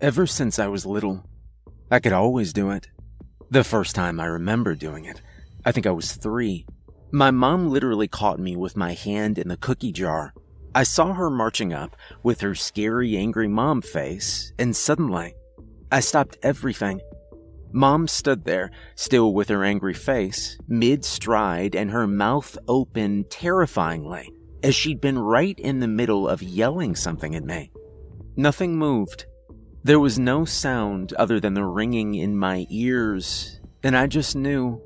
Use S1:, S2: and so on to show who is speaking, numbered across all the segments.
S1: ever since I was little. I could always do it. The first time I remember doing it, I think I was three. My mom literally caught me with my hand in the cookie jar. I saw her marching up with her scary, angry mom face, and suddenly, I stopped everything. Mom stood there, still with her angry face, mid stride and her mouth open terrifyingly, as she'd been right in the middle of yelling something at me. Nothing moved. There was no sound other than the ringing in my ears, and I just knew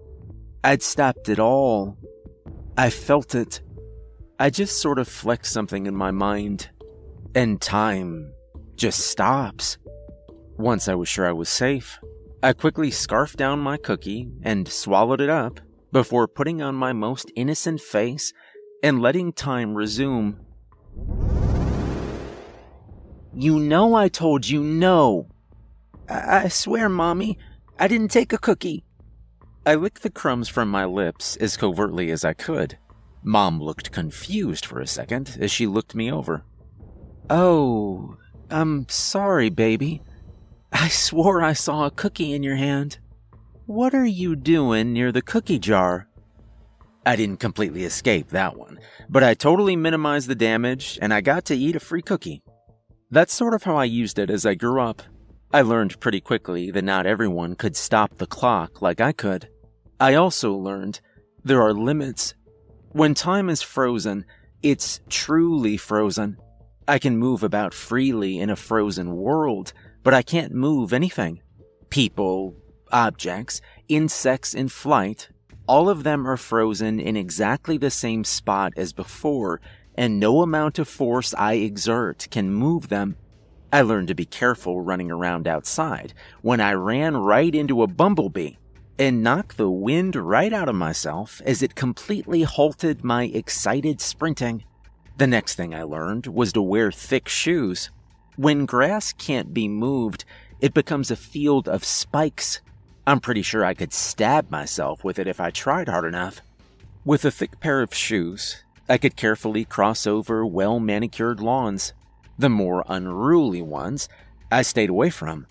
S1: I'd stopped it all. I felt it. I just sort of flexed something in my mind, and time just stops. Once I was sure I was safe, I quickly scarfed down my cookie and swallowed it up before putting on my most innocent face and letting time resume. You know I told you no. I, I swear, Mommy, I didn't take a cookie. I licked the crumbs from my lips as covertly as I could. Mom looked confused for a second as she looked me over. Oh, I'm sorry, baby. I swore I saw a cookie in your hand. What are you doing near the cookie jar? I didn't completely escape that one, but I totally minimized the damage and I got to eat a free cookie. That's sort of how I used it as I grew up. I learned pretty quickly that not everyone could stop the clock like I could. I also learned there are limits. When time is frozen, it's truly frozen. I can move about freely in a frozen world, but I can't move anything. People, objects, insects in flight, all of them are frozen in exactly the same spot as before, and no amount of force I exert can move them. I learned to be careful running around outside when I ran right into a bumblebee and knocked the wind right out of myself as it completely halted my excited sprinting. The next thing I learned was to wear thick shoes. When grass can't be moved, it becomes a field of spikes. I'm pretty sure I could stab myself with it if I tried hard enough. With a thick pair of shoes, I could carefully cross over well manicured lawns. The more unruly ones, I stayed away from.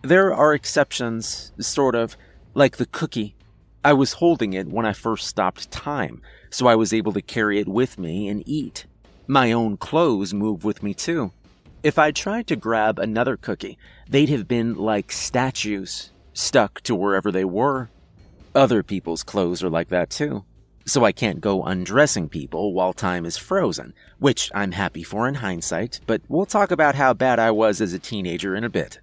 S1: There are exceptions, sort of, like the cookie. I was holding it when I first stopped time, so I was able to carry it with me and eat. My own clothes move with me too. If I tried to grab another cookie, they'd have been like statues, stuck to wherever they were. Other people's clothes are like that too. So I can't go undressing people while time is frozen, which I'm happy for in hindsight, but we'll talk about how bad I was as a teenager in a bit.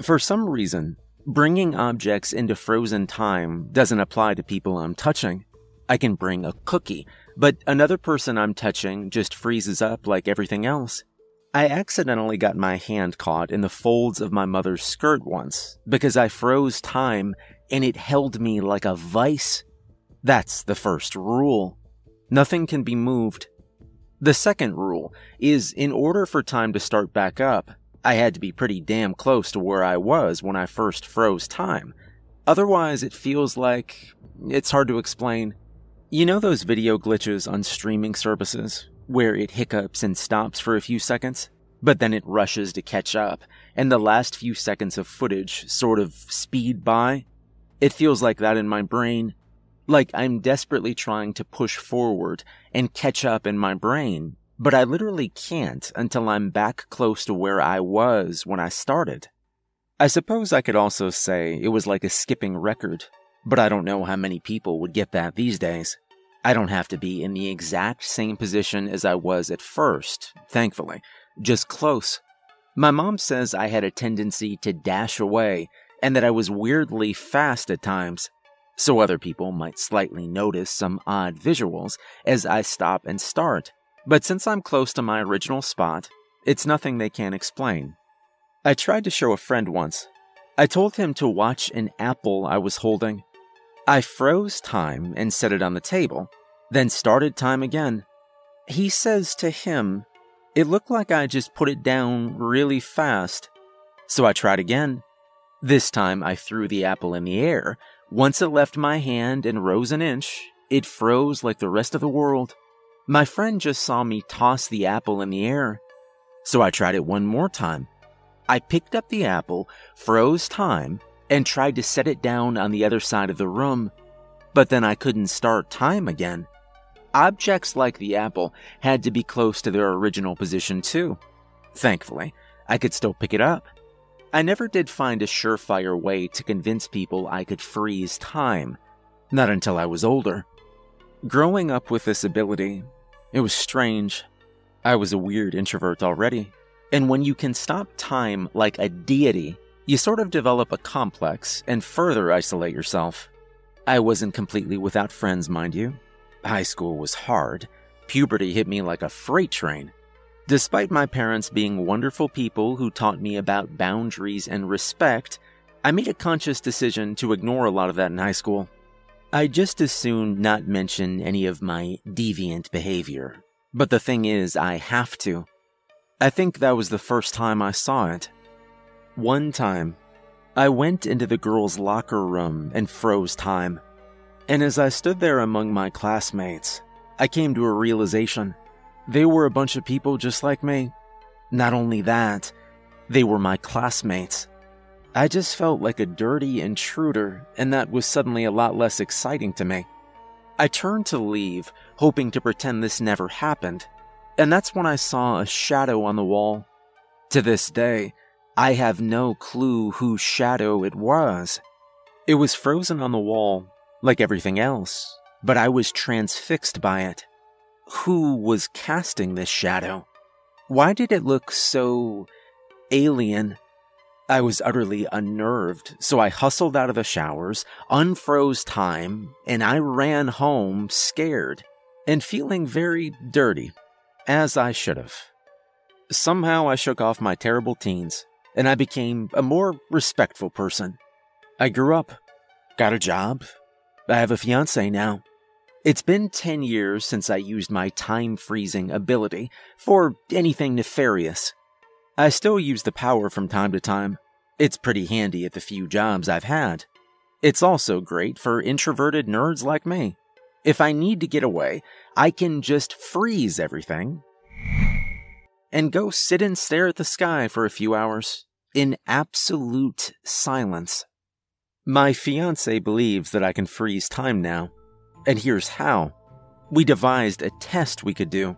S1: For some reason, bringing objects into frozen time doesn't apply to people I'm touching. I can bring a cookie, but another person I'm touching just freezes up like everything else. I accidentally got my hand caught in the folds of my mother's skirt once because I froze time and it held me like a vice. That's the first rule. Nothing can be moved. The second rule is in order for time to start back up, I had to be pretty damn close to where I was when I first froze time. Otherwise, it feels like it's hard to explain. You know those video glitches on streaming services where it hiccups and stops for a few seconds, but then it rushes to catch up, and the last few seconds of footage sort of speed by. It feels like that in my brain. Like I'm desperately trying to push forward and catch up in my brain, but I literally can't until I'm back close to where I was when I started. I suppose I could also say it was like a skipping record, but I don't know how many people would get that these days. I don't have to be in the exact same position as I was at first, thankfully, just close. My mom says I had a tendency to dash away and that I was weirdly fast at times, so other people might slightly notice some odd visuals as I stop and start. But since I'm close to my original spot, it's nothing they can't explain. I tried to show a friend once. I told him to watch an apple I was holding. I froze time and set it on the table, then started time again. He says to him, It looked like I just put it down really fast. So I tried again. This time I threw the apple in the air. Once it left my hand and rose an inch, it froze like the rest of the world. My friend just saw me toss the apple in the air. So I tried it one more time. I picked up the apple, froze time, and tried to set it down on the other side of the room, but then I couldn't start time again. Objects like the apple had to be close to their original position too. Thankfully, I could still pick it up. I never did find a surefire way to convince people I could freeze time, not until I was older. Growing up with this ability, it was strange. I was a weird introvert already, and when you can stop time like a deity, you sort of develop a complex and further isolate yourself. I wasn't completely without friends, mind you. High school was hard. Puberty hit me like a freight train. Despite my parents being wonderful people who taught me about boundaries and respect, I made a conscious decision to ignore a lot of that in high school. I just as soon not mention any of my deviant behavior. But the thing is, I have to. I think that was the first time I saw it. One time, I went into the girls' locker room and froze time. And as I stood there among my classmates, I came to a realization. They were a bunch of people just like me. Not only that, they were my classmates. I just felt like a dirty intruder, and that was suddenly a lot less exciting to me. I turned to leave, hoping to pretend this never happened, and that's when I saw a shadow on the wall. To this day, I have no clue whose shadow it was. It was frozen on the wall, like everything else, but I was transfixed by it who was casting this shadow? Why did it look so alien? I was utterly unnerved, so I hustled out of the showers, unfroze time, and I ran home scared and feeling very dirty, as I should have. Somehow I shook off my terrible teens, and I became a more respectful person. I grew up, got a job, I have a fiance now, it's been 10 years since I used my time freezing ability for anything nefarious. I still use the power from time to time. It's pretty handy at the few jobs I've had. It's also great for introverted nerds like me. If I need to get away, I can just freeze everything and go sit and stare at the sky for a few hours in absolute silence. My fiance believes that I can freeze time now, and here's how. We devised a test we could do.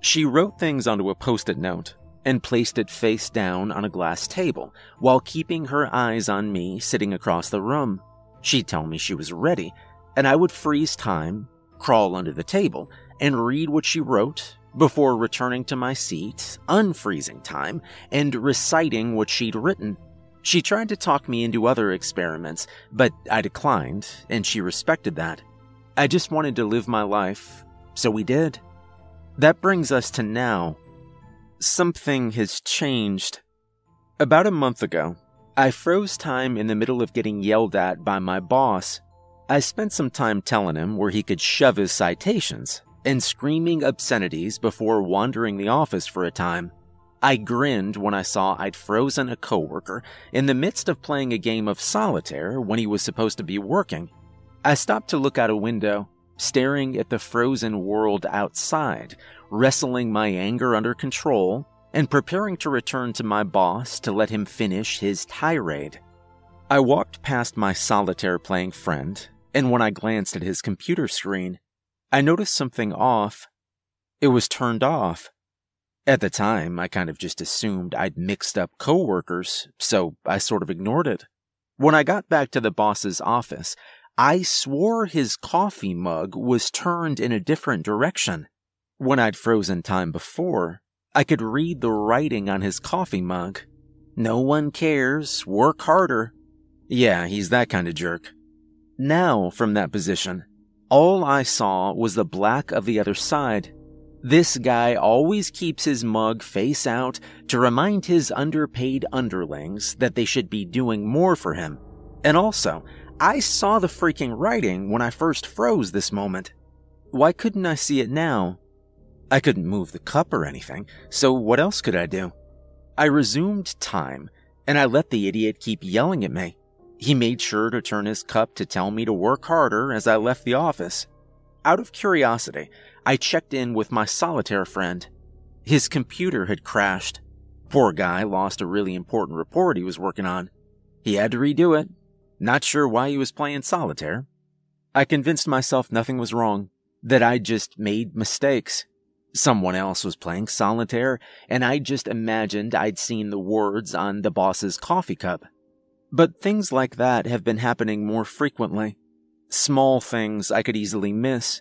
S1: She wrote things onto a post it note and placed it face down on a glass table while keeping her eyes on me sitting across the room. She'd tell me she was ready, and I would freeze time, crawl under the table, and read what she wrote before returning to my seat, unfreezing time, and reciting what she'd written. She tried to talk me into other experiments, but I declined, and she respected that. I just wanted to live my life, so we did. That brings us to now. Something has changed. About a month ago, I froze time in the middle of getting yelled at by my boss. I spent some time telling him where he could shove his citations and screaming obscenities before wandering the office for a time. I grinned when I saw I'd frozen a coworker in the midst of playing a game of solitaire when he was supposed to be working. I stopped to look out a window, staring at the frozen world outside, wrestling my anger under control, and preparing to return to my boss to let him finish his tirade. I walked past my solitaire playing friend, and when I glanced at his computer screen, I noticed something off. It was turned off. At the time, I kind of just assumed I'd mixed up coworkers, so I sort of ignored it. When I got back to the boss's office, I swore his coffee mug was turned in a different direction. When I'd frozen time before, I could read the writing on his coffee mug. No one cares, work harder. Yeah, he's that kind of jerk. Now, from that position, all I saw was the black of the other side. This guy always keeps his mug face out to remind his underpaid underlings that they should be doing more for him. And also, I saw the freaking writing when I first froze this moment. Why couldn't I see it now? I couldn't move the cup or anything, so what else could I do? I resumed time, and I let the idiot keep yelling at me. He made sure to turn his cup to tell me to work harder as I left the office. Out of curiosity, I checked in with my solitaire friend. His computer had crashed. Poor guy lost a really important report he was working on. He had to redo it. Not sure why he was playing solitaire. I convinced myself nothing was wrong, that I just made mistakes. Someone else was playing solitaire, and I just imagined I'd seen the words on the boss's coffee cup. But things like that have been happening more frequently. Small things I could easily miss.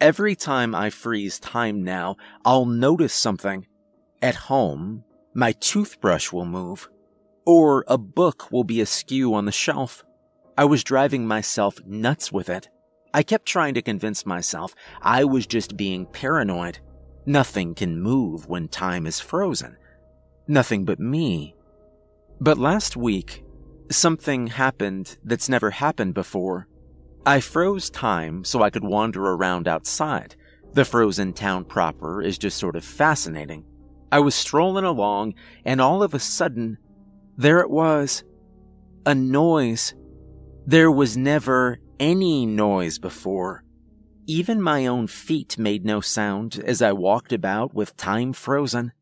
S1: Every time I freeze time now, I'll notice something. At home, my toothbrush will move, or a book will be askew on the shelf. I was driving myself nuts with it. I kept trying to convince myself I was just being paranoid. Nothing can move when time is frozen. Nothing but me. But last week, something happened that's never happened before. I froze time so I could wander around outside. The frozen town proper is just sort of fascinating. I was strolling along, and all of a sudden, there it was. A noise. There was never any noise before. Even my own feet made no sound as I walked about with time frozen.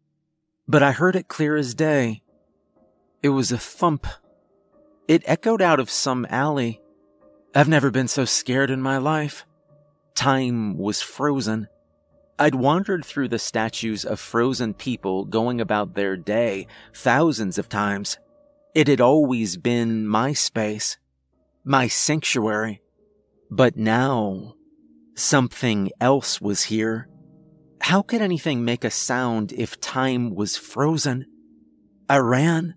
S1: But I heard it clear as day. It was a thump. It echoed out of some alley. I've never been so scared in my life. Time was frozen. I'd wandered through the statues of frozen people going about their day thousands of times. It had always been my space, my sanctuary. But now, something else was here. How could anything make a sound if time was frozen? I ran.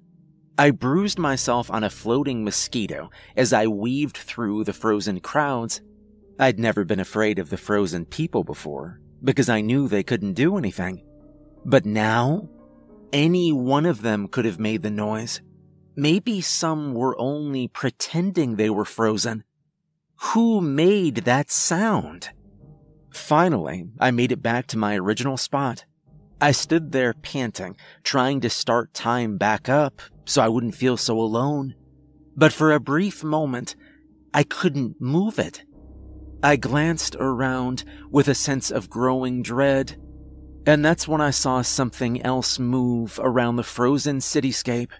S1: I bruised myself on a floating mosquito as I weaved through the frozen crowds. I'd never been afraid of the frozen people before because I knew they couldn't do anything. But now, any one of them could have made the noise. Maybe some were only pretending they were frozen. Who made that sound? Finally, I made it back to my original spot. I stood there panting, trying to start time back up so I wouldn't feel so alone. But for a brief moment, I couldn't move it. I glanced around with a sense of growing dread, and that's when I saw something else move around the frozen cityscape.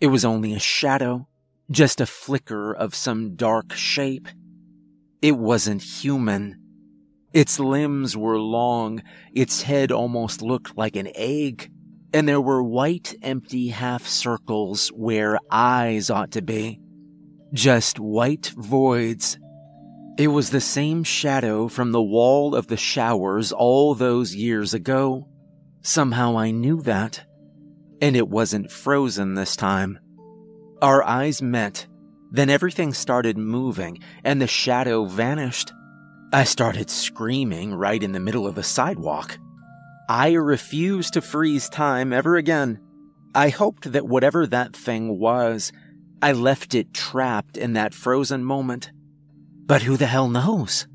S1: It was only a shadow, just a flicker of some dark shape. It wasn't human. Its limbs were long, its head almost looked like an egg, and there were white, empty half circles where eyes ought to be. Just white voids it was the same shadow from the wall of the showers all those years ago. Somehow I knew that. And it wasn't frozen this time. Our eyes met, then everything started moving and the shadow vanished. I started screaming right in the middle of the sidewalk. I refused to freeze time ever again. I hoped that whatever that thing was, I left it trapped in that frozen moment. But who the hell knows?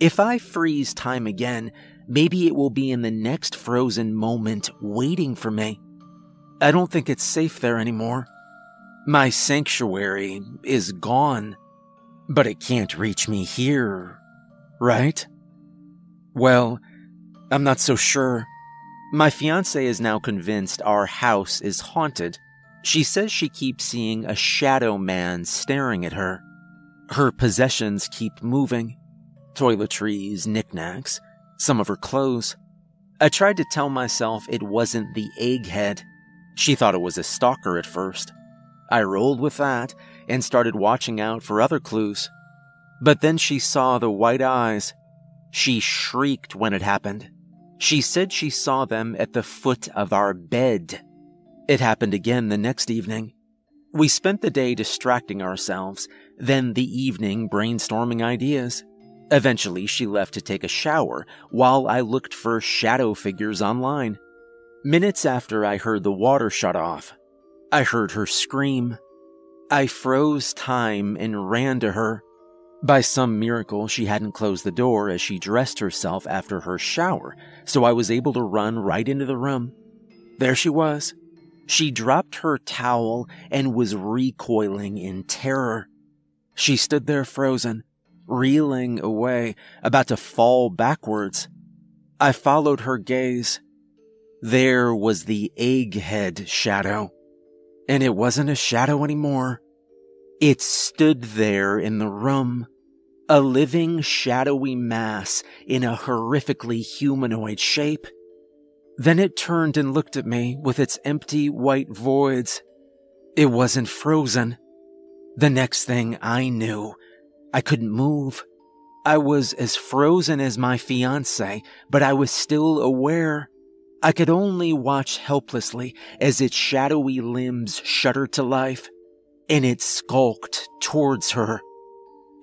S1: If I freeze time again, maybe it will be in the next frozen moment waiting for me. I don't think it's safe there anymore. My sanctuary is gone, but it can't reach me here, right? Well, I'm not so sure. My fiance is now convinced our house is haunted. She says she keeps seeing a shadow man staring at her. Her possessions keep moving toiletries, knickknacks, some of her clothes. I tried to tell myself it wasn't the egghead. She thought it was a stalker at first. I rolled with that and started watching out for other clues. But then she saw the white eyes. She shrieked when it happened. She said she saw them at the foot of our bed. It happened again the next evening. We spent the day distracting ourselves then the evening brainstorming ideas. Eventually, she left to take a shower while I looked for shadow figures online. Minutes after I heard the water shut off, I heard her scream. I froze time and ran to her. By some miracle, she hadn't closed the door as she dressed herself after her shower, so I was able to run right into the room. There she was. She dropped her towel and was recoiling in terror. She stood there frozen, reeling away, about to fall backwards. I followed her gaze. There was the egghead shadow. And it wasn't a shadow anymore. It stood there in the room, a living shadowy mass in a horrifically humanoid shape. Then it turned and looked at me with its empty white voids. It wasn't frozen. The next thing I knew, I couldn't move. I was as frozen as my fiance, but I was still aware. I could only watch helplessly as its shadowy limbs shuddered to life, and it skulked towards her.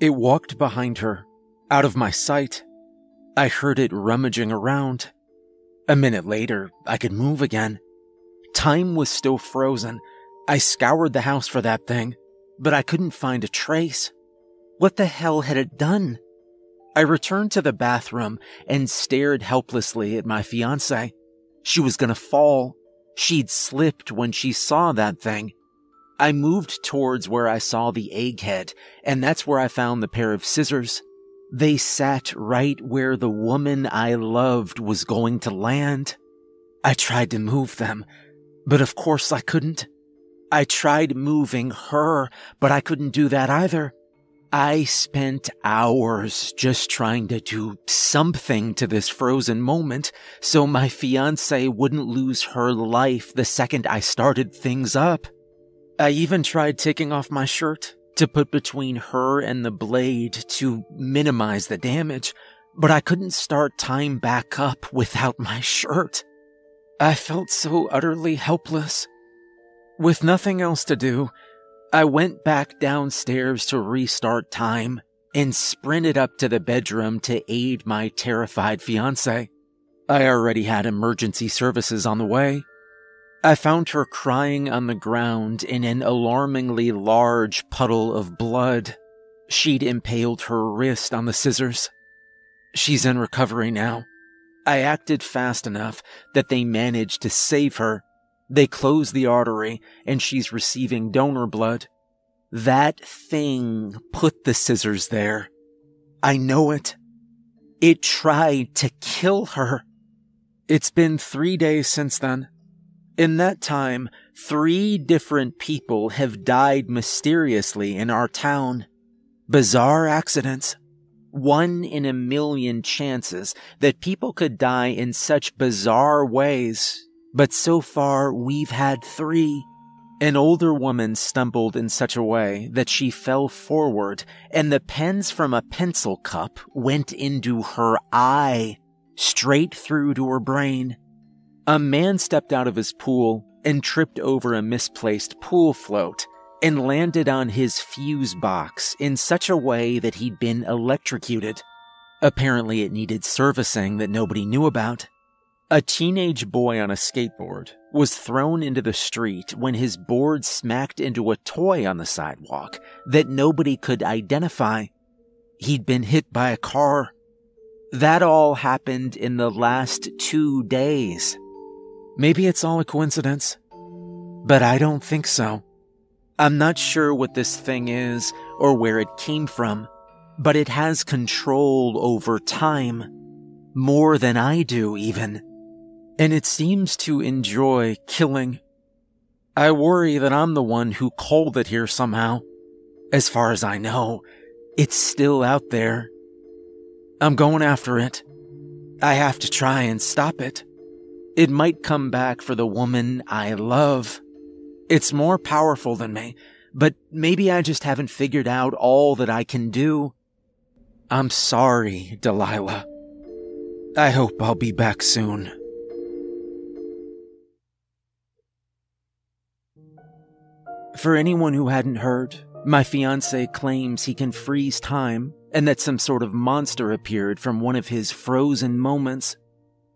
S1: It walked behind her, out of my sight. I heard it rummaging around. A minute later, I could move again. Time was still frozen. I scoured the house for that thing, but I couldn't find a trace. What the hell had it done? I returned to the bathroom and stared helplessly at my fiance. She was gonna fall. She'd slipped when she saw that thing. I moved towards where I saw the egghead, and that's where I found the pair of scissors. They sat right where the woman I loved was going to land. I tried to move them, but of course I couldn't. I tried moving her, but I couldn't do that either. I spent hours just trying to do something to this frozen moment so my fiance wouldn't lose her life the second I started things up. I even tried taking off my shirt to put between her and the blade to minimize the damage, but I couldn't start time back up without my shirt. I felt so utterly helpless. With nothing else to do, I went back downstairs to restart time and sprinted up to the bedroom to aid my terrified fiance. I already had emergency services on the way. I found her crying on the ground in an alarmingly large puddle of blood. She'd impaled her wrist on the scissors. She's in recovery now. I acted fast enough that they managed to save her they close the artery and she's receiving donor blood. That thing put the scissors there. I know it. It tried to kill her. It's been three days since then. In that time, three different people have died mysteriously in our town. Bizarre accidents. One in a million chances that people could die in such bizarre ways but so far, we've had three. An older woman stumbled in such a way that she fell forward, and the pens from a pencil cup went into her eye, straight through to her brain. A man stepped out of his pool and tripped over a misplaced pool float and landed on his fuse box in such a way that he'd been electrocuted. Apparently, it needed servicing that nobody knew about. A teenage boy on a skateboard was thrown into the street when his board smacked into a toy on the sidewalk that nobody could identify. He'd been hit by a car. That all happened in the last two days. Maybe it's all a coincidence, but I don't think so. I'm not sure what this thing is or where it came from, but it has control over time. More than I do, even and it seems to enjoy killing. I worry that I'm the one who called it here somehow. As far as I know, it's still out there. I'm going after it. I have to try and stop it. It might come back for the woman I love. It's more powerful than me, but maybe I just haven't figured out all that I can do. I'm sorry, Delilah. I hope I'll be back soon. For anyone who hadn't heard, my fiance claims he can freeze time and that some sort of monster appeared from one of his frozen moments.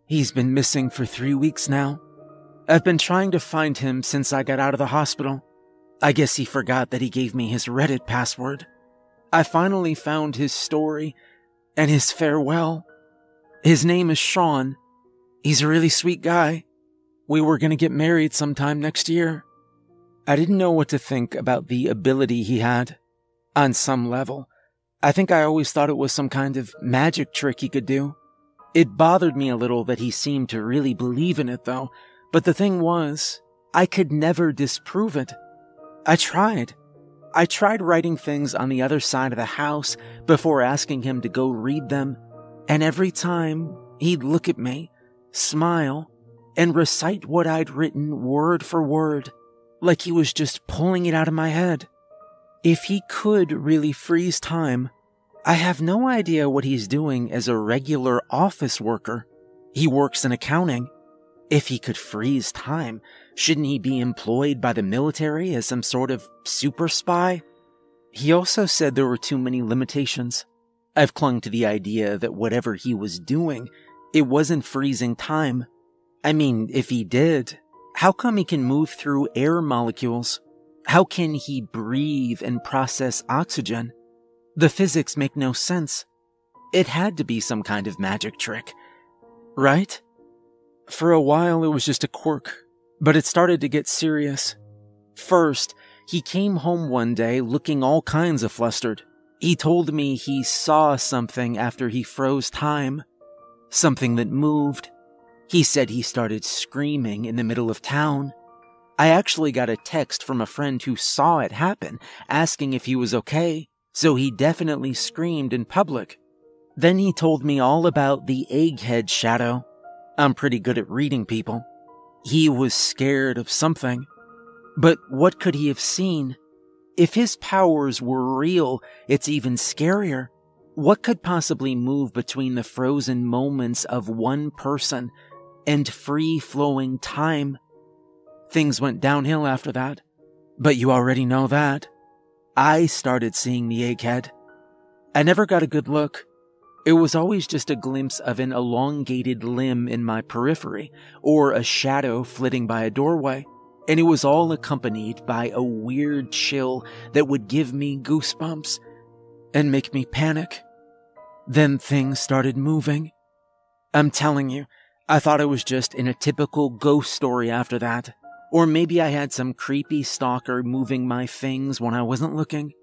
S1: He's been missing for three weeks now. I've been trying to find him since I got out of the hospital. I guess he forgot that he gave me his Reddit password. I finally found his story and his farewell. His name is Sean. He's a really sweet guy. We were gonna get married sometime next year. I didn't know what to think about the ability he had. On some level, I think I always thought it was some kind of magic trick he could do. It bothered me a little that he seemed to really believe in it, though, but the thing was, I could never disprove it. I tried. I tried writing things on the other side of the house before asking him to go read them, and every time he'd look at me, smile, and recite what I'd written word for word, like he was just pulling it out of my head. If he could really freeze time, I have no idea what he's doing as a regular office worker. He works in accounting. If he could freeze time, shouldn't he be employed by the military as some sort of super spy? He also said there were too many limitations. I've clung to the idea that whatever he was doing, it wasn't freezing time. I mean, if he did, how come he can move through air molecules? How can he breathe and process oxygen? The physics make no sense. It had to be some kind of magic trick, right? For a while, it was just a quirk, but it started to get serious. First, he came home one day looking all kinds of flustered. He told me he saw something after he froze time. Something that moved. He said he started screaming in the middle of town. I actually got a text from a friend who saw it happen, asking if he was okay, so he definitely screamed in public. Then he told me all about the egghead shadow I'm pretty good at reading people. He was scared of something. But what could he have seen? If his powers were real, it's even scarier. What could possibly move between the frozen moments of one person and free flowing time? Things went downhill after that. But you already know that. I started seeing the egghead. I never got a good look. It was always just a glimpse of an elongated limb in my periphery, or a shadow flitting by a doorway, and it was all accompanied by a weird chill that would give me goosebumps and make me panic. Then things started moving. I'm telling you, I thought it was just in a typical ghost story after that. Or maybe I had some creepy stalker moving my things when I wasn't looking.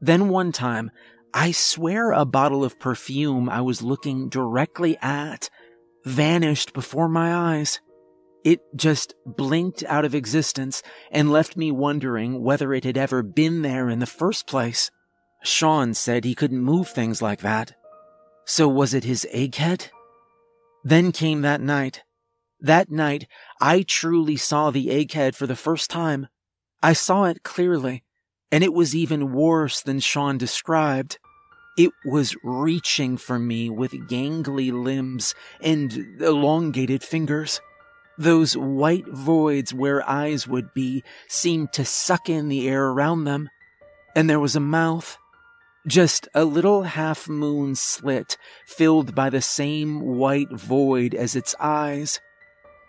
S1: Then one time, I swear a bottle of perfume I was looking directly at vanished before my eyes. It just blinked out of existence and left me wondering whether it had ever been there in the first place. Sean said he couldn't move things like that. So was it his egghead? Then came that night. That night, I truly saw the egghead for the first time. I saw it clearly and it was even worse than Sean described. It was reaching for me with gangly limbs and elongated fingers. Those white voids where eyes would be seemed to suck in the air around them. And there was a mouth. Just a little half moon slit filled by the same white void as its eyes,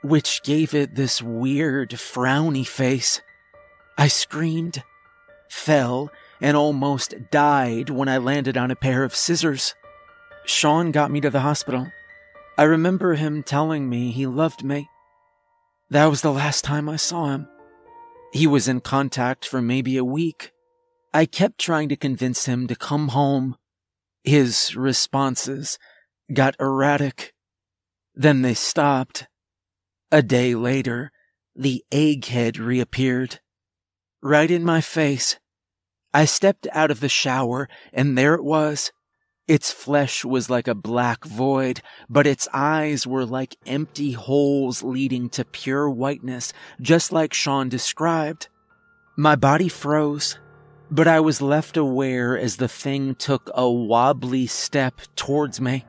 S1: which gave it this weird, frowny face. I screamed fell, and almost died when I landed on a pair of scissors. Sean got me to the hospital. I remember him telling me he loved me. That was the last time I saw him. He was in contact for maybe a week. I kept trying to convince him to come home. His responses got erratic. Then they stopped. A day later, the egghead reappeared right in my face. I stepped out of the shower, and there it was. Its flesh was like a black void, but its eyes were like empty holes leading to pure whiteness, just like Sean described. My body froze, but I was left aware as the thing took a wobbly step towards me.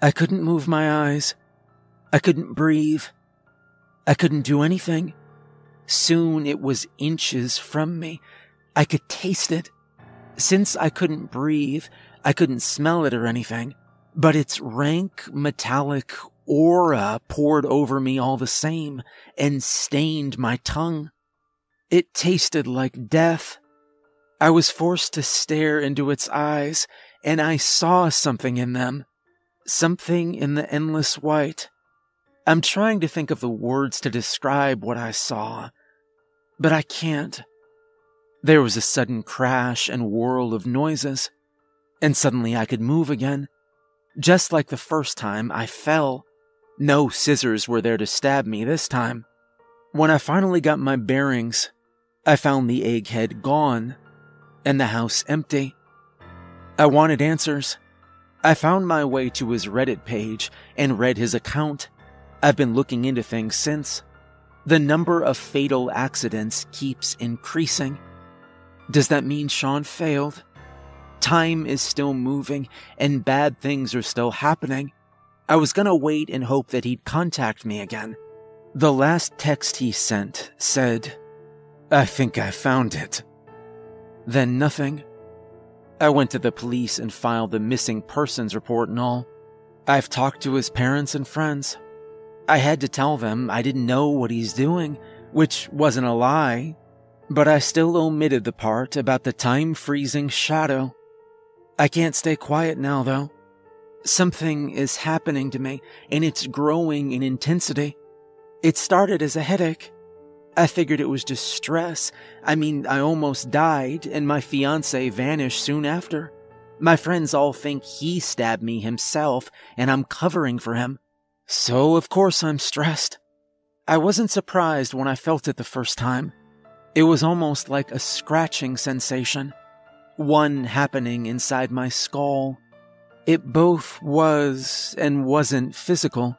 S1: I couldn't move my eyes. I couldn't breathe. I couldn't do anything. Soon it was inches from me. I could taste it. Since I couldn't breathe, I couldn't smell it or anything, but its rank, metallic aura poured over me all the same and stained my tongue. It tasted like death. I was forced to stare into its eyes, and I saw something in them. Something in the endless white. I'm trying to think of the words to describe what I saw, but I can't. There was a sudden crash and whirl of noises, and suddenly I could move again. Just like the first time, I fell. No scissors were there to stab me this time. When I finally got my bearings, I found the egghead gone and the house empty. I wanted answers. I found my way to his Reddit page and read his account. I've been looking into things since. The number of fatal accidents keeps increasing. Does that mean Sean failed? Time is still moving and bad things are still happening. I was gonna wait and hope that he'd contact me again. The last text he sent said, I think I found it. Then nothing. I went to the police and filed the missing persons report and all. I've talked to his parents and friends. I had to tell them I didn't know what he's doing, which wasn't a lie, but I still omitted the part about the time freezing shadow. I can't stay quiet now, though. Something is happening to me, and it's growing in intensity. It started as a headache. I figured it was just stress. I mean, I almost died, and my fiance vanished soon after. My friends all think he stabbed me himself, and I'm covering for him. So, of course, I'm stressed. I wasn't surprised when I felt it the first time. It was almost like a scratching sensation, one happening inside my skull. It both was and wasn't physical.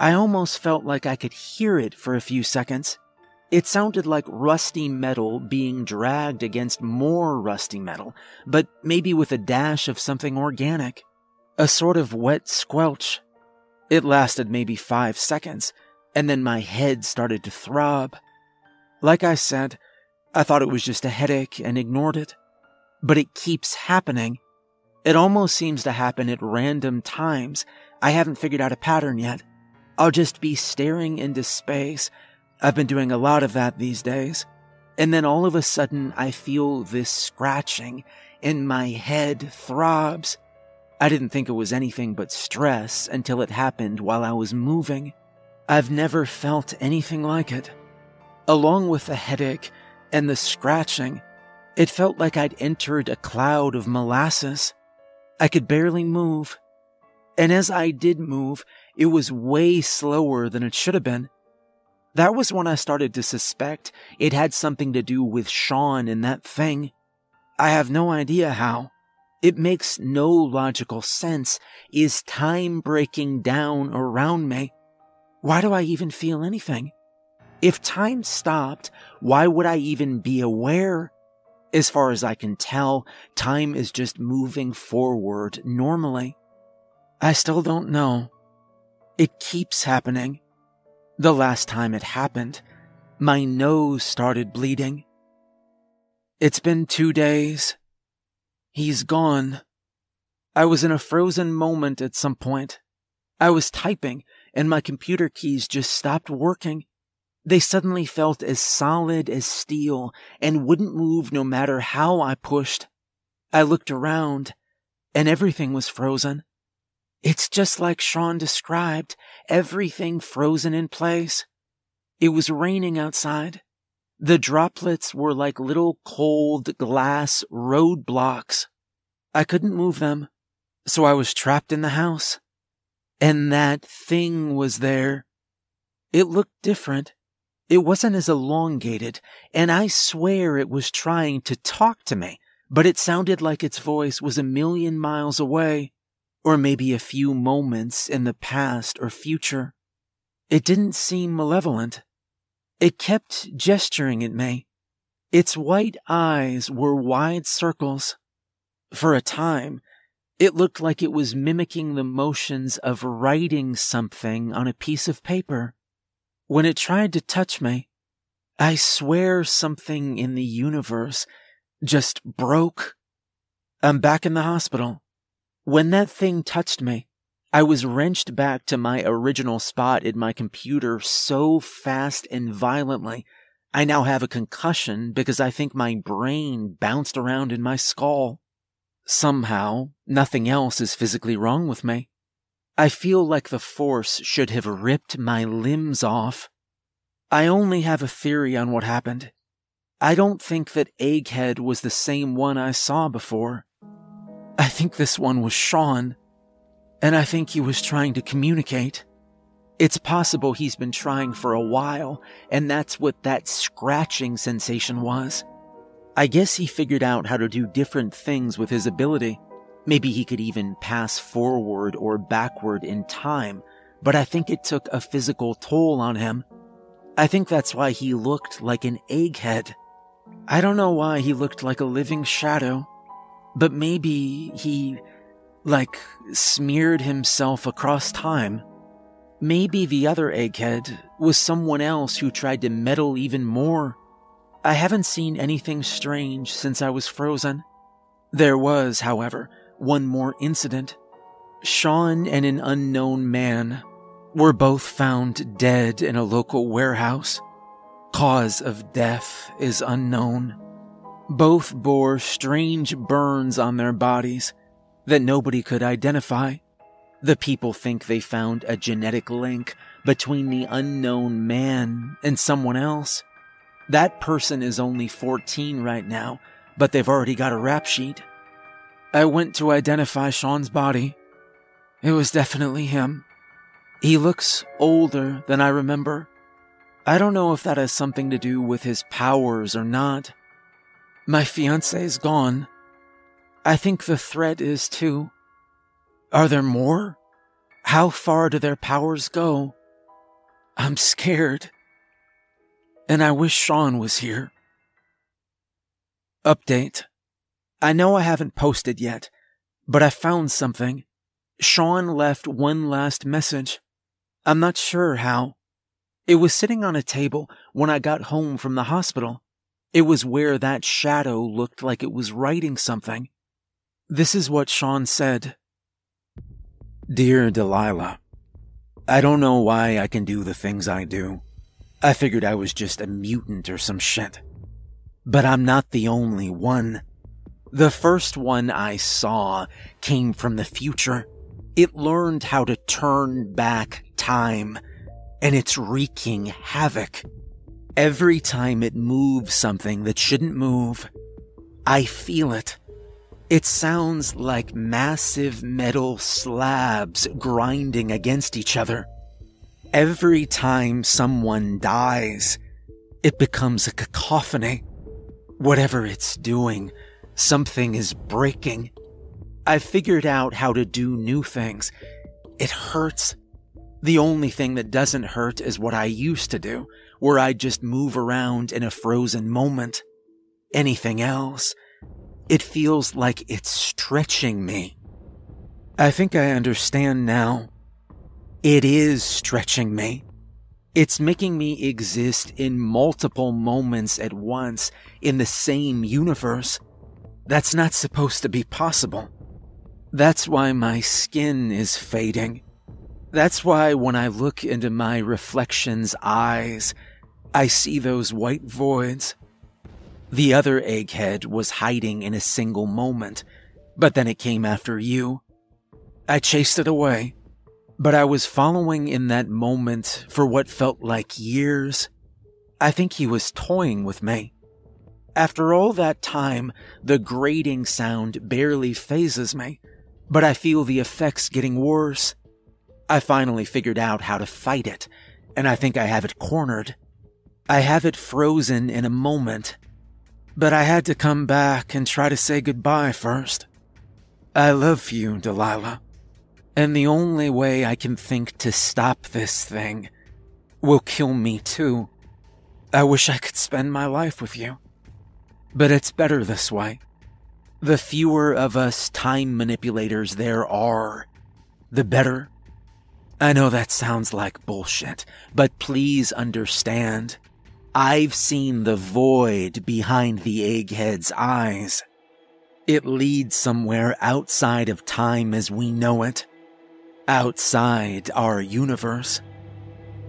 S1: I almost felt like I could hear it for a few seconds. It sounded like rusty metal being dragged against more rusty metal, but maybe with a dash of something organic. A sort of wet squelch. It lasted maybe five seconds, and then my head started to throb. Like I said, I thought it was just a headache and ignored it. But it keeps happening. It almost seems to happen at random times. I haven't figured out a pattern yet. I'll just be staring into space I've been doing a lot of that these days. And then all of a sudden, I feel this scratching, and my head throbs. I didn't think it was anything but stress until it happened while I was moving. I've never felt anything like it. Along with the headache and the scratching, it felt like I'd entered a cloud of molasses. I could barely move. And as I did move, it was way slower than it should have been. That was when I started to suspect it had something to do with Sean and that thing. I have no idea how. It makes no logical sense. Is time breaking down around me? Why do I even feel anything? If time stopped, why would I even be aware? As far as I can tell, time is just moving forward normally. I still don't know. It keeps happening. The last time it happened, my nose started bleeding. It's been two days. He's gone. I was in a frozen moment at some point. I was typing and my computer keys just stopped working. They suddenly felt as solid as steel and wouldn't move no matter how I pushed. I looked around and everything was frozen. It's just like Sean described, everything frozen in place. It was raining outside. The droplets were like little cold glass roadblocks. I couldn't move them, so I was trapped in the house. And that thing was there. It looked different. It wasn't as elongated, and I swear it was trying to talk to me, but it sounded like its voice was a million miles away or maybe a few moments in the past or future. It didn't seem malevolent. It kept gesturing at me. Its white eyes were wide circles. For a time, it looked like it was mimicking the motions of writing something on a piece of paper. When it tried to touch me, I swear something in the universe just broke. I'm back in the hospital. When that thing touched me, I was wrenched back to my original spot in my computer so fast and violently. I now have a concussion because I think my brain bounced around in my skull. Somehow, nothing else is physically wrong with me. I feel like the force should have ripped my limbs off. I only have a theory on what happened. I don't think that Egghead was the same one I saw before. I think this one was Sean. And I think he was trying to communicate. It's possible he's been trying for a while, and that's what that scratching sensation was. I guess he figured out how to do different things with his ability. Maybe he could even pass forward or backward in time, but I think it took a physical toll on him. I think that's why he looked like an egghead. I don't know why he looked like a living shadow, but maybe he, like, smeared himself across time. Maybe the other egghead was someone else who tried to meddle even more. I haven't seen anything strange since I was frozen. There was, however, one more incident. Sean and an unknown man were both found dead in a local warehouse. Cause of death is unknown. Both bore strange burns on their bodies that nobody could identify. The people think they found a genetic link between the unknown man and someone else. That person is only 14 right now, but they've already got a rap sheet. I went to identify Sean's body. It was definitely him. He looks older than I remember. I don't know if that has something to do with his powers or not. My fiance is gone. I think the threat is too. Are there more? How far do their powers go? I'm scared. And I wish Sean was here. Update. I know I haven't posted yet, but I found something. Sean left one last message. I'm not sure how. It was sitting on a table when I got home from the hospital. It was where that shadow looked like it was writing something. This is what Sean said. Dear Delilah, I don't know why I can do the things I do. I figured I was just a mutant or some shit. But I'm not the only one. The first one I saw came from the future. It learned how to turn back time, and it's wreaking havoc. Every time it moves something that shouldn't move, I feel it. It sounds like massive metal slabs grinding against each other. Every time someone dies, it becomes a cacophony. Whatever it's doing, something is breaking. I figured out how to do new things. It hurts. The only thing that doesn't hurt is what I used to do, where I'd just move around in a frozen moment. Anything else, it feels like it's stretching me. I think I understand now. It is stretching me. It's making me exist in multiple moments at once in the same universe. That's not supposed to be possible. That's why my skin is fading. That's why when I look into my reflection's eyes, I see those white voids. The other egghead was hiding in a single moment, but then it came after you. I chased it away, but I was following in that moment for what felt like years. I think he was toying with me. After all that time, the grating sound barely fazes me but I feel the effects getting worse. I finally figured out how to fight it, and I think I have it cornered. I have it frozen in a moment, but I had to come back and try to say goodbye first. I love you, Delilah, and the only way I can think to stop this thing will kill me too. I wish I could spend my life with you, but it's better this way. The fewer of us time manipulators there are, the better. I know that sounds like bullshit, but please understand. I've seen the void behind the egghead's eyes. It leads somewhere outside of time as we know it, outside our universe.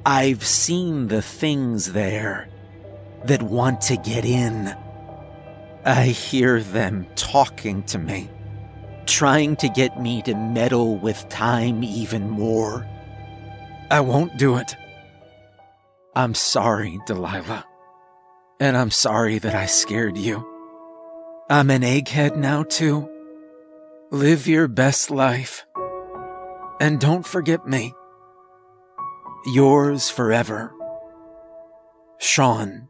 S1: I've seen the things there that want to get in. I hear them talking to me, trying to get me to meddle with time even more. I won't do it. I'm sorry, Delilah. And I'm sorry that I scared you. I'm an egghead now, too. Live your best life. And don't forget me. Yours forever, Sean.